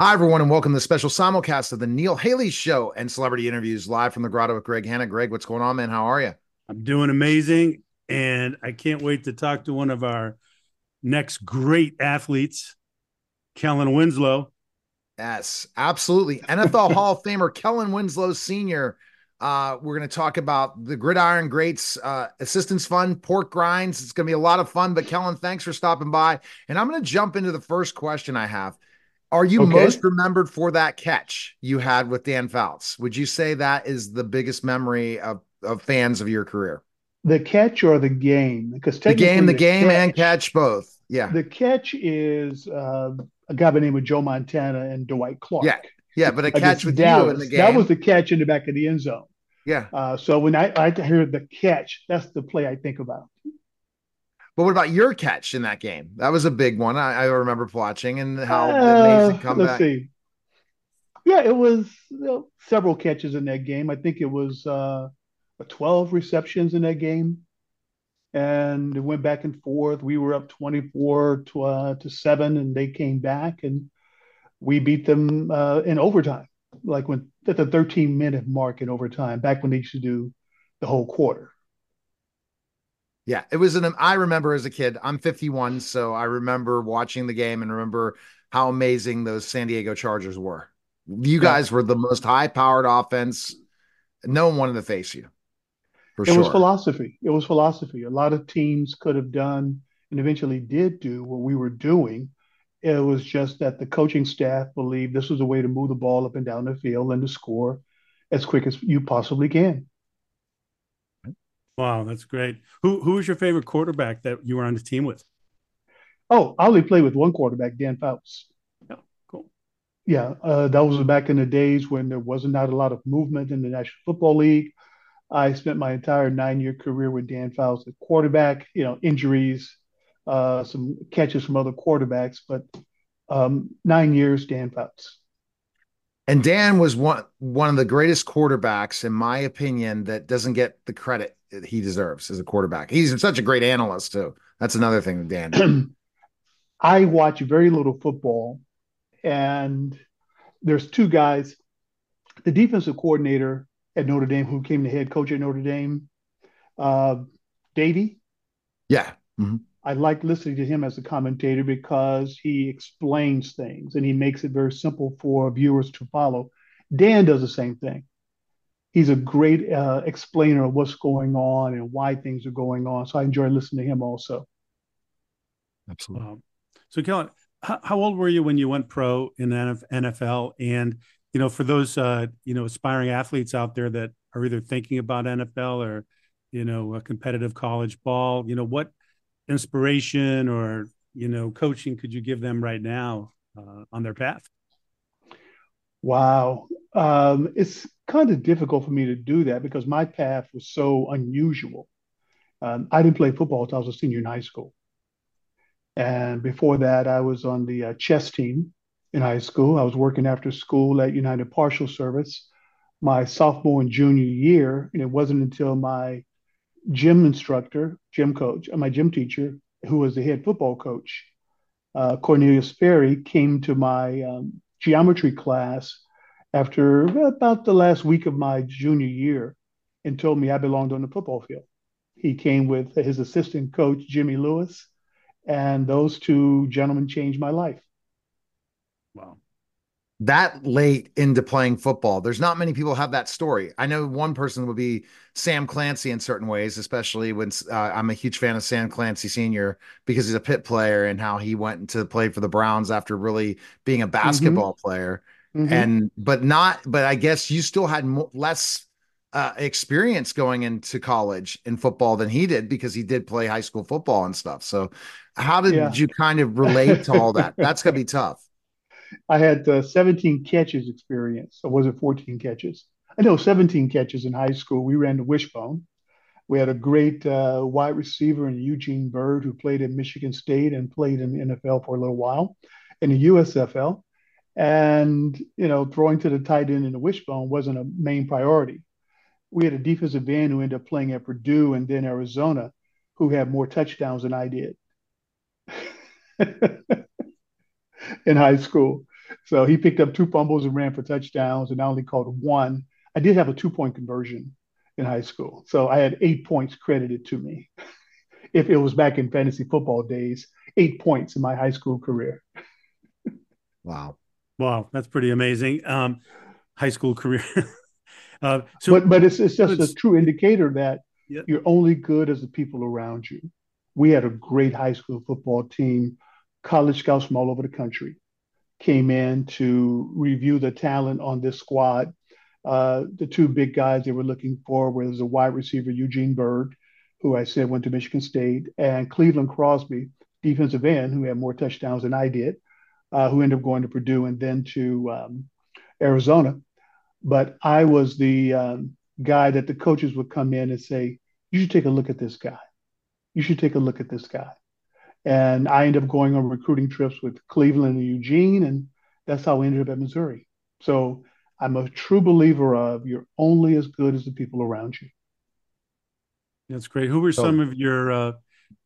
Hi, everyone, and welcome to the special simulcast of the Neil Haley Show and celebrity interviews live from the Grotto with Greg Hanna. Greg, what's going on, man? How are you? I'm doing amazing, and I can't wait to talk to one of our next great athletes, Kellen Winslow. Yes, absolutely. NFL Hall of Famer Kellen Winslow Sr. Uh, we're going to talk about the Gridiron Greats uh, Assistance Fund, pork rinds. It's going to be a lot of fun. But Kellen, thanks for stopping by. And I'm going to jump into the first question I have. Are you okay. most remembered for that catch you had with Dan Fouts? Would you say that is the biggest memory of, of fans of your career? The catch or the game? Because the game, the, the game catch, and catch both. Yeah. The catch is uh, a guy by the name of Joe Montana and Dwight Clark. Yeah. Yeah, but a catch with Dallas. you in the game. That was the catch in the back of the end zone. Yeah. Uh, so when I, I hear the catch, that's the play I think about. But what about your catch in that game? That was a big one. I, I remember watching and how uh, amazing comeback. Yeah, it was you know, several catches in that game. I think it was uh, 12 receptions in that game. And it went back and forth. We were up 24 to, uh, to 7, and they came back, and we beat them uh, in overtime, like when at the 13 minute mark in overtime, back when they used to do the whole quarter. Yeah, it was an. I remember as a kid. I'm 51, so I remember watching the game and remember how amazing those San Diego Chargers were. You guys were the most high-powered offense. No one wanted to face you. it sure. was philosophy. It was philosophy. A lot of teams could have done and eventually did do what we were doing. It was just that the coaching staff believed this was a way to move the ball up and down the field and to score as quick as you possibly can. Wow, that's great. Who who was your favorite quarterback that you were on the team with? Oh, I only played with one quarterback, Dan Fouts. Yeah, cool. Yeah, uh, that was back in the days when there wasn't not a lot of movement in the National Football League. I spent my entire nine-year career with Dan Fouts at quarterback. You know, injuries, uh, some catches from other quarterbacks, but um, nine years, Dan Fouts. And Dan was one one of the greatest quarterbacks, in my opinion, that doesn't get the credit he deserves as a quarterback. He's such a great analyst too. That's another thing Dan. I watch very little football, and there's two guys. The defensive coordinator at Notre Dame, who became the head coach at Notre Dame, uh, Davie. Yeah. Mm-hmm. I like listening to him as a commentator because he explains things and he makes it very simple for viewers to follow. Dan does the same thing he's a great uh, explainer of what's going on and why things are going on. So I enjoy listening to him also. Absolutely. Um, so, Kellen, how, how, old were you when you went pro in NFL? And you know, for those uh, you know aspiring athletes out there that are either thinking about NFL or you know a competitive college ball, you know, what inspiration or you know coaching could you give them right now uh, on their path? Wow, um, it's kind of difficult for me to do that because my path was so unusual. Um, I didn't play football until I was a senior in high school. And before that, I was on the uh, chess team in high school. I was working after school at United Parcel Service my sophomore and junior year. And it wasn't until my gym instructor, gym coach, uh, my gym teacher, who was the head football coach, uh, Cornelius Ferry, came to my um, geometry class after about the last week of my junior year and told me I belonged on the football field. He came with his assistant coach, Jimmy Lewis, and those two gentlemen changed my life. Wow. That late into playing football, there's not many people have that story. I know one person would be Sam Clancy in certain ways, especially when uh, I'm a huge fan of Sam Clancy Sr. because he's a Pitt player and how he went to play for the Browns after really being a mm-hmm. basketball mm-hmm. player mm-hmm. and but not but i guess you still had more, less uh, experience going into college in football than he did because he did play high school football and stuff. So how did yeah. you kind of relate to all that? That's gonna be tough. I had uh, 17 catches experience. Or was it 14 catches. I know 17 catches in high school. We ran the wishbone. We had a great uh, wide receiver in Eugene Byrd who played at Michigan State and played in the NFL for a little while. In the USFL. And, you know, throwing to the tight end in the wishbone wasn't a main priority. We had a defensive end who ended up playing at Purdue and then Arizona who had more touchdowns than I did in high school. So he picked up two fumbles and ran for touchdowns, and I only called one. I did have a two point conversion in high school, so I had eight points credited to me. if it was back in fantasy football days, eight points in my high school career. wow, wow, that's pretty amazing. Um, high school career. uh, so, but but it's it's just it's, a true indicator that yeah. you're only good as the people around you. We had a great high school football team, college scouts from all over the country came in to review the talent on this squad. Uh, the two big guys they were looking for was a wide receiver, Eugene Byrd, who I said went to Michigan State, and Cleveland Crosby, defensive end, who had more touchdowns than I did, uh, who ended up going to Purdue and then to um, Arizona. But I was the um, guy that the coaches would come in and say, You should take a look at this guy. You should take a look at this guy. And I ended up going on recruiting trips with Cleveland and Eugene, and that's how we ended up at Missouri. So I'm a true believer of you're only as good as the people around you. That's great. Who were so, some of your uh,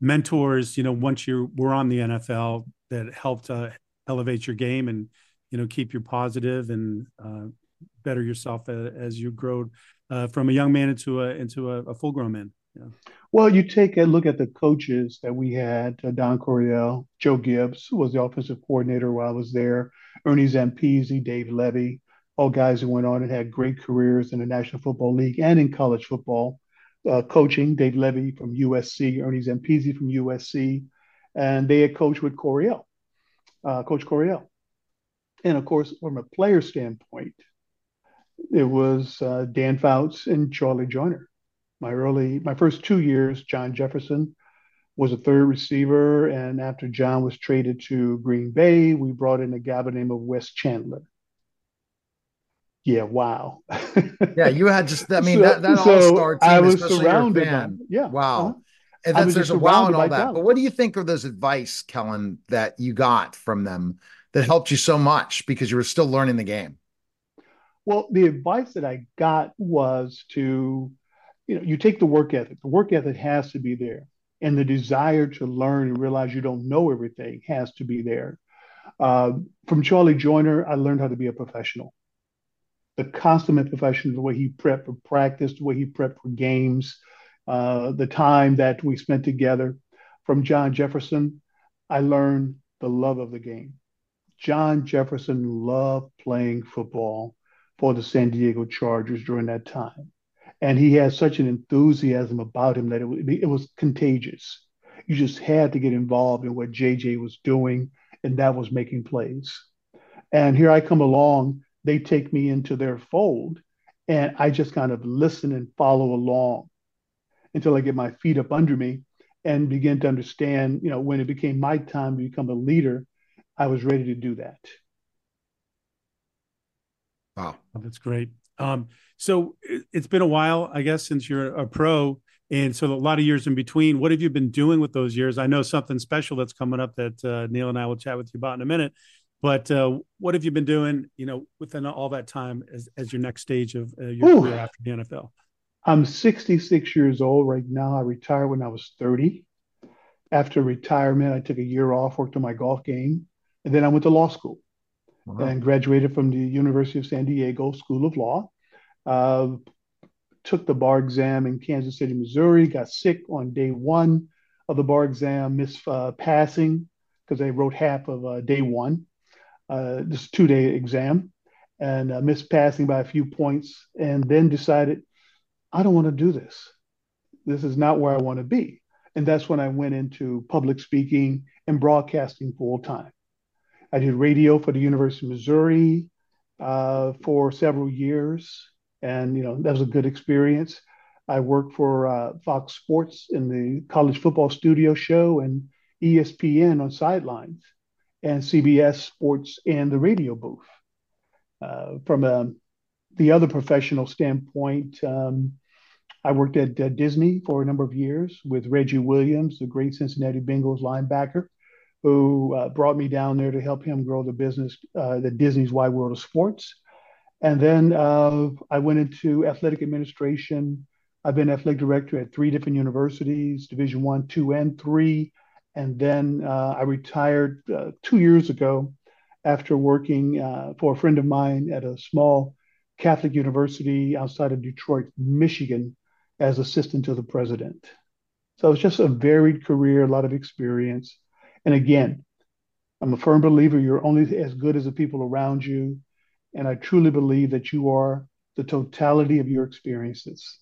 mentors? You know, once you were on the NFL, that helped uh, elevate your game and you know keep you positive and uh, better yourself uh, as you grow uh, from a young man into a into a, a full grown man. Yeah. Well, you take a look at the coaches that we had uh, Don Coryell, Joe Gibbs, who was the offensive coordinator while I was there, Ernie Zampese, Dave Levy, all guys who went on and had great careers in the National Football League and in college football. Uh, coaching, Dave Levy from USC, Ernie Zampese from USC, and they had coached with Coryell, uh, Coach Coryell. And of course, from a player standpoint, it was uh, Dan Fouts and Charlie Joiner my early my first two years, John Jefferson was a third receiver, and after John was traded to Green Bay, we brought in a guy by the name of Wes Chandler. Yeah, wow. yeah, you had just I mean so, that, that so all star team, I was surrounded by, yeah. Wow. Uh-huh. And that's there's a wow and all that. But what do you think of those advice, Kellen, that you got from them that helped you so much because you were still learning the game? Well, the advice that I got was to you know, you take the work ethic. The work ethic has to be there, and the desire to learn and realize you don't know everything has to be there. Uh, from Charlie Joiner, I learned how to be a professional. The consummate professional, the way he prepped for practice, the way he prepped for games, uh, the time that we spent together. From John Jefferson, I learned the love of the game. John Jefferson loved playing football for the San Diego Chargers during that time and he had such an enthusiasm about him that it, it was contagious. You just had to get involved in what JJ was doing, and that was making plays. And here I come along, they take me into their fold, and I just kind of listen and follow along until I get my feet up under me and begin to understand, you know, when it became my time to become a leader, I was ready to do that. Wow. Oh, that's great. Um, so it, has been a while, I guess, since you're a pro. And so a lot of years in between. What have you been doing with those years? I know something special that's coming up that uh, Neil and I will chat with you about in a minute. But uh, what have you been doing, you know, within all that time as, as your next stage of uh, your Ooh. career after the NFL? I'm 66 years old right now. I retired when I was 30. After retirement, I took a year off, worked on my golf game, and then I went to law school wow. and graduated from the University of San Diego School of Law. Uh, took the bar exam in Kansas City, Missouri. Got sick on day one of the bar exam, missed uh, passing because they wrote half of uh, day one, uh, this two day exam, and uh, missed passing by a few points. And then decided, I don't want to do this. This is not where I want to be. And that's when I went into public speaking and broadcasting full time. I did radio for the University of Missouri uh, for several years, and you know that was a good experience. I worked for uh, Fox Sports in the college football studio show and ESPN on sidelines, and CBS Sports and the radio booth. Uh, from a, um, the other professional standpoint, um, I worked at uh, Disney for a number of years with Reggie Williams, the great Cincinnati Bengals linebacker who uh, brought me down there to help him grow the business, uh, the Disney's Wide World of Sports. And then uh, I went into athletic administration. I've been athletic director at three different universities, Division One, Two, and Three. And then uh, I retired uh, two years ago after working for a friend of mine at a small Catholic university outside of Detroit, Michigan, as assistant to the president. So it's just a varied career, a lot of experience. And again, I'm a firm believer you're only as good as the people around you. And I truly believe that you are the totality of your experiences.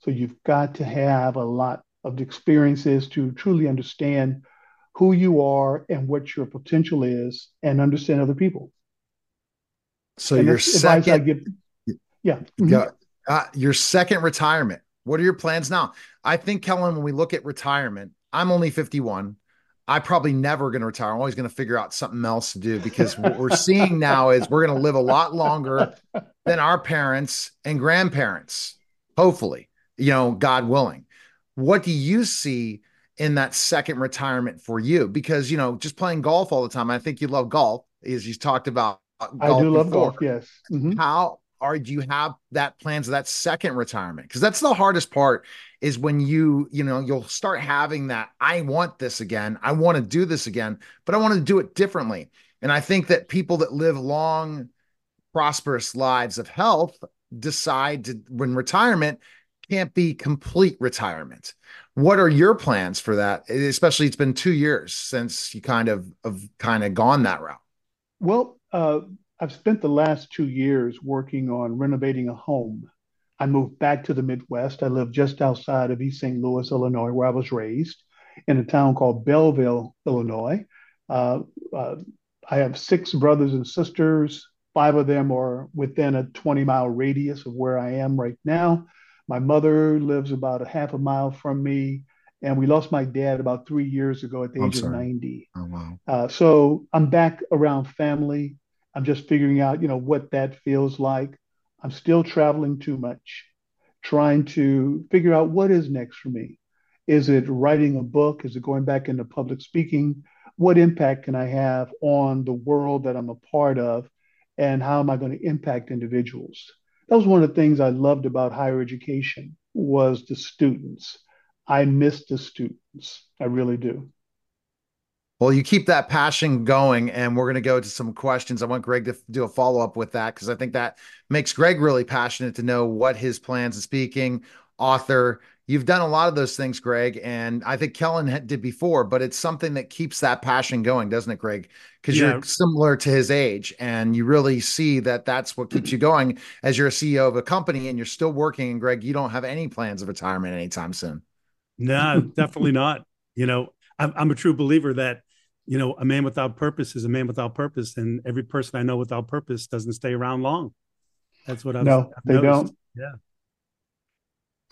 So you've got to have a lot of experiences to truly understand who you are and what your potential is and understand other people. So and your second, give, yeah, mm-hmm. uh, your second retirement. What are your plans now? I think Kellen, when we look at retirement, I'm only 51. I'm probably never going to retire. I'm always going to figure out something else to do because what we're seeing now is we're going to live a lot longer than our parents and grandparents. Hopefully, you know, God willing. What do you see in that second retirement for you? Because you know, just playing golf all the time. I think you love golf, as you talked about. I do before. love golf. Yes. Mm-hmm. How are do you have that plans of that second retirement? Because that's the hardest part is when you you know you'll start having that I want this again. I want to do this again, but I want to do it differently. And I think that people that live long, prosperous lives of health decide to when retirement can't be complete retirement. What are your plans for that? Especially it's been two years since you kind of have kind of gone that route. Well, uh, I've spent the last two years working on renovating a home. I moved back to the Midwest. I live just outside of East St. Louis, Illinois, where I was raised, in a town called Belleville, Illinois. Uh, uh, I have six brothers and sisters. Five of them are within a 20 mile radius of where I am right now. My mother lives about a half a mile from me, and we lost my dad about three years ago at the age of 90. Oh, wow. Uh, so I'm back around family. I'm just figuring out, you know, what that feels like. I'm still traveling too much, trying to figure out what is next for me. Is it writing a book? Is it going back into public speaking? What impact can I have on the world that I'm a part of? And how am I going to impact individuals? That was one of the things I loved about higher education was the students. I miss the students. I really do. Well, you keep that passion going, and we're going to go to some questions. I want Greg to do a follow up with that because I think that makes Greg really passionate to know what his plans of speaking, author. You've done a lot of those things, Greg, and I think Kellen did before, but it's something that keeps that passion going, doesn't it, Greg? Because yeah. you're similar to his age, and you really see that that's what keeps you going as you're a CEO of a company and you're still working. And Greg, you don't have any plans of retirement anytime soon. No, definitely not. You know, I'm, I'm a true believer that you know, a man without purpose is a man without purpose, and every person I know without purpose doesn't stay around long. That's what I've no, I've they noticed. don't. Yeah.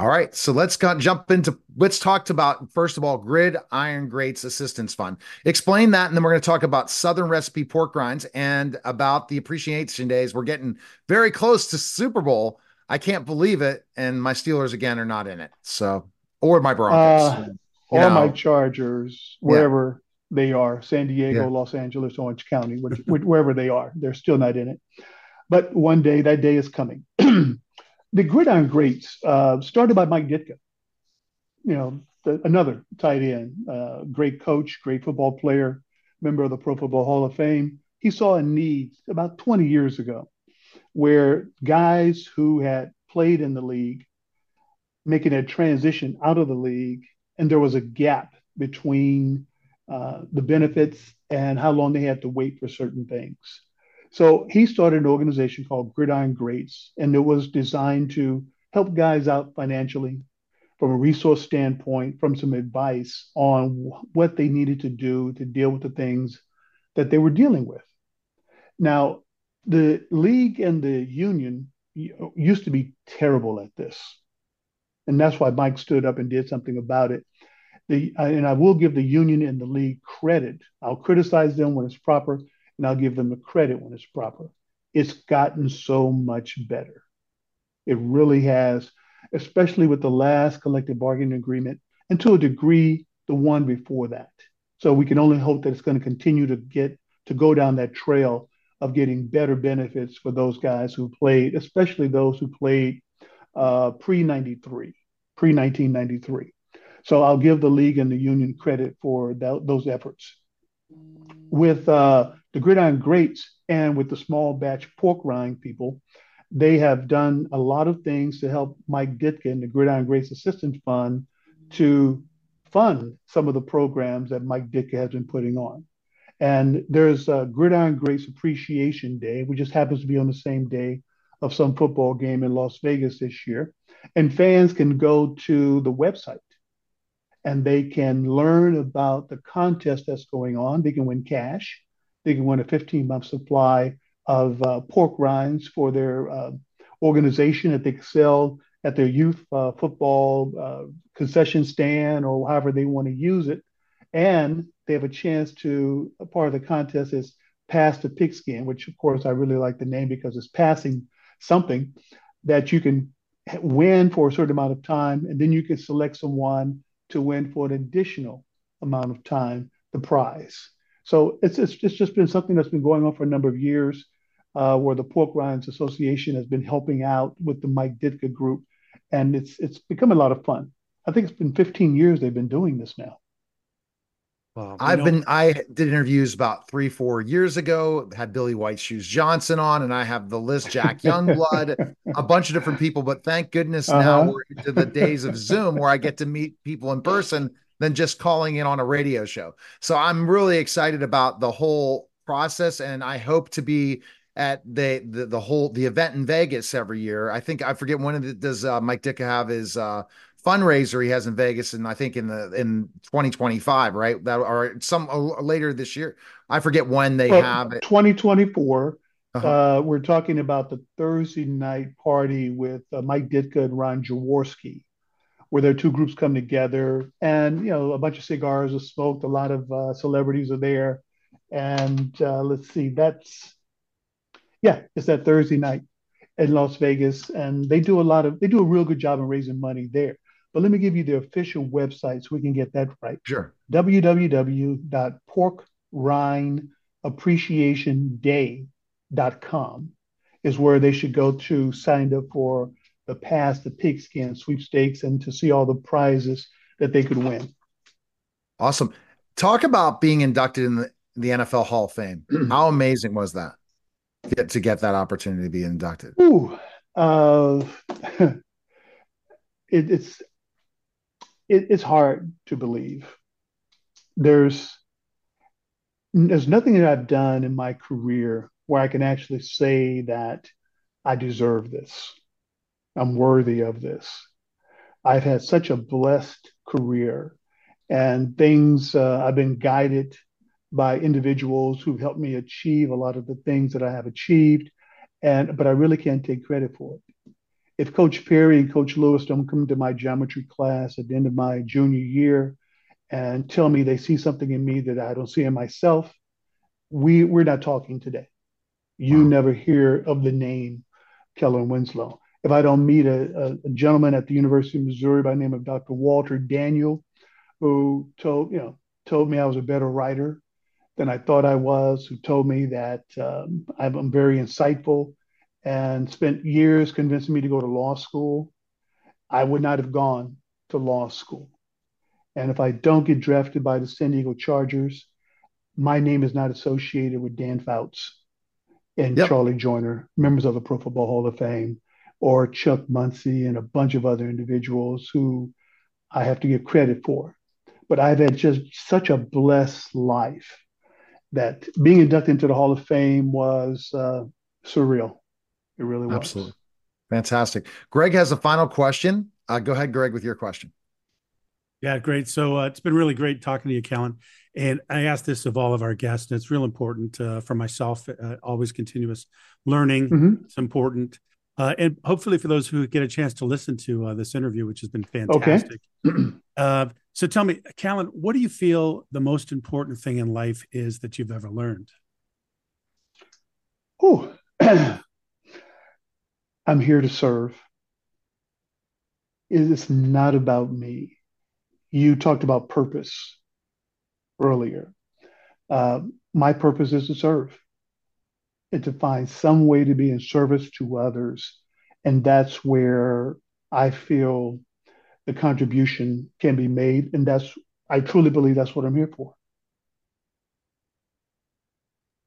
All right, so let's go, jump into let's talk about first of all Grid Iron Greats Assistance Fund. Explain that, and then we're going to talk about Southern Recipe pork rinds and about the appreciation days. We're getting very close to Super Bowl. I can't believe it, and my Steelers again are not in it. So, or my Broncos, uh, or know. my Chargers, wherever they are San Diego, yeah. Los Angeles, Orange County, which, wherever they are. They're still not in it. But one day, that day is coming. the Gridiron Greats, uh, started by Mike Ditka, you know, the, another tight end, uh, great coach, great football player, member of the Pro Football Hall of Fame. He saw a need about 20 years ago where guys who had played in the league making a transition out of the league, and there was a gap between uh, the benefits and how long they had to wait for certain things. So he started an organization called Gridiron Greats, and it was designed to help guys out financially from a resource standpoint, from some advice on what they needed to do to deal with the things that they were dealing with. Now, the league and the union used to be terrible at this. And that's why Mike stood up and did something about it the and I will give the union and the league credit. I'll criticize them when it's proper, and I'll give them the credit when it's proper. It's gotten so much better. It really has, especially with the last collective bargaining agreement, and to a degree, the one before that. So we can only hope that it's going to continue to get to go down that trail of getting better benefits for those guys who played, especially those who played uh, pre 93, pre 1993. So I'll give the league and the union credit for that, those efforts. with uh, the Gridiron Greats and with the small batch pork rind people, they have done a lot of things to help Mike Ditka and the Gridiron Greats Assistance Fund to fund some of the programs that Mike Ditka has been putting on. And there's a Gridiron Greats Appreciation Day, which just happens to be on the same day of some football game in Las Vegas this year. And fans can go to the website and they can learn about the contest that's going on. They can win cash. They can win a 15 month supply of uh, pork rinds for their uh, organization that they sell at their youth uh, football uh, concession stand or however they want to use it. And they have a chance to, a part of the contest is pass the pigskin, which of course I really like the name because it's passing something that you can win for a certain amount of time. And then you can select someone to win for an additional amount of time the prize. So it's, it's, it's just been something that's been going on for a number of years, uh, where the Pork Rinds Association has been helping out with the Mike Ditka group, and it's it's become a lot of fun. I think it's been 15 years they've been doing this now. Well, I've know, been I did interviews about three, four years ago, had Billy White Shoes Johnson on, and I have the list, Jack Youngblood, a bunch of different people. But thank goodness uh-huh. now we're into the days of Zoom where I get to meet people in person than just calling in on a radio show. So I'm really excited about the whole process, and I hope to be at the the, the whole the event in Vegas every year. I think I forget when it does uh, Mike Ditka have his uh, fundraiser he has in Vegas, and I think in the in 2025, right? That or some uh, later this year. I forget when they well, have it. 2024. Uh-huh. Uh, we're talking about the Thursday night party with uh, Mike Ditka and Ron Jaworski, where their two groups come together, and you know a bunch of cigars are smoked. A lot of uh, celebrities are there, and uh, let's see, that's yeah, it's that Thursday night in Las Vegas, and they do a lot of they do a real good job in raising money there. But let me give you the official website so we can get that right. Sure. www.porkrindappreciationday.com is where they should go to sign up for the Pass the Pigskin sweepstakes and to see all the prizes that they could win. Awesome. Talk about being inducted in the, the NFL Hall of Fame. How amazing was that? Get to get that opportunity to be inducted. Ooh, uh, it, it's it, it's hard to believe. There's there's nothing that I've done in my career where I can actually say that I deserve this. I'm worthy of this. I've had such a blessed career and things uh, I've been guided by individuals who've helped me achieve a lot of the things that I have achieved and but I really can't take credit for it if Coach Perry and Coach Lewis don't come to my geometry class at the end of my junior year and tell me they see something in me that I don't see in myself, we we're not talking today. You wow. never hear of the name Kellen Winslow. If I don't meet a, a, gentleman at the University of Missouri by the name of Dr. Walter Daniel, who told you know told me I was a better writer than I thought I was, who told me that um, I'm very insightful, and spent years convincing me to go to law school, I would not have gone to law school. And if I don't get drafted by the San Diego Chargers, my name is not associated with Dan Fouts and yep. Charlie Joiner, members of the Pro Football Hall of Fame, or Chuck Muncie and a bunch of other individuals who I have to give credit for. But I've had just such a blessed life that being inducted into the Hall of Fame was uh, surreal. It really was. Absolutely. Fantastic. Greg has a final question. Uh, go ahead, Greg, with your question. Yeah, great. So uh, it's been really great talking to you, Kellen. And I ask this of all of our guests, and it's real important uh, for myself. Uh, always continuous learning. Mm-hmm. It's important, uh, and hopefully for those who get a chance to listen to uh, this interview, which has been fantastic. Okay. so tell me, Kellen, what do you feel the most important thing in life is that you've ever learned? Oh, I'm here to serve. It's not about me. You talked about purpose earlier. Uh, my purpose is to serve and to find some way to be in service to others. And that's where I feel the contribution can be made. And that's, I truly believe that's what I'm here for.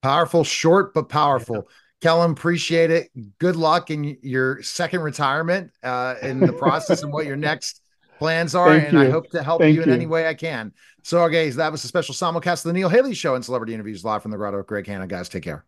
Powerful, short but powerful. Yeah. Kellen, appreciate it. Good luck in your second retirement uh, in the process and what your next plans are. Thank and you. I hope to help you, you in any way I can. So, guys, that was a special simulcast of the Neil Haley Show and celebrity interviews live from the Grotto. Greg Hanna, guys, take care.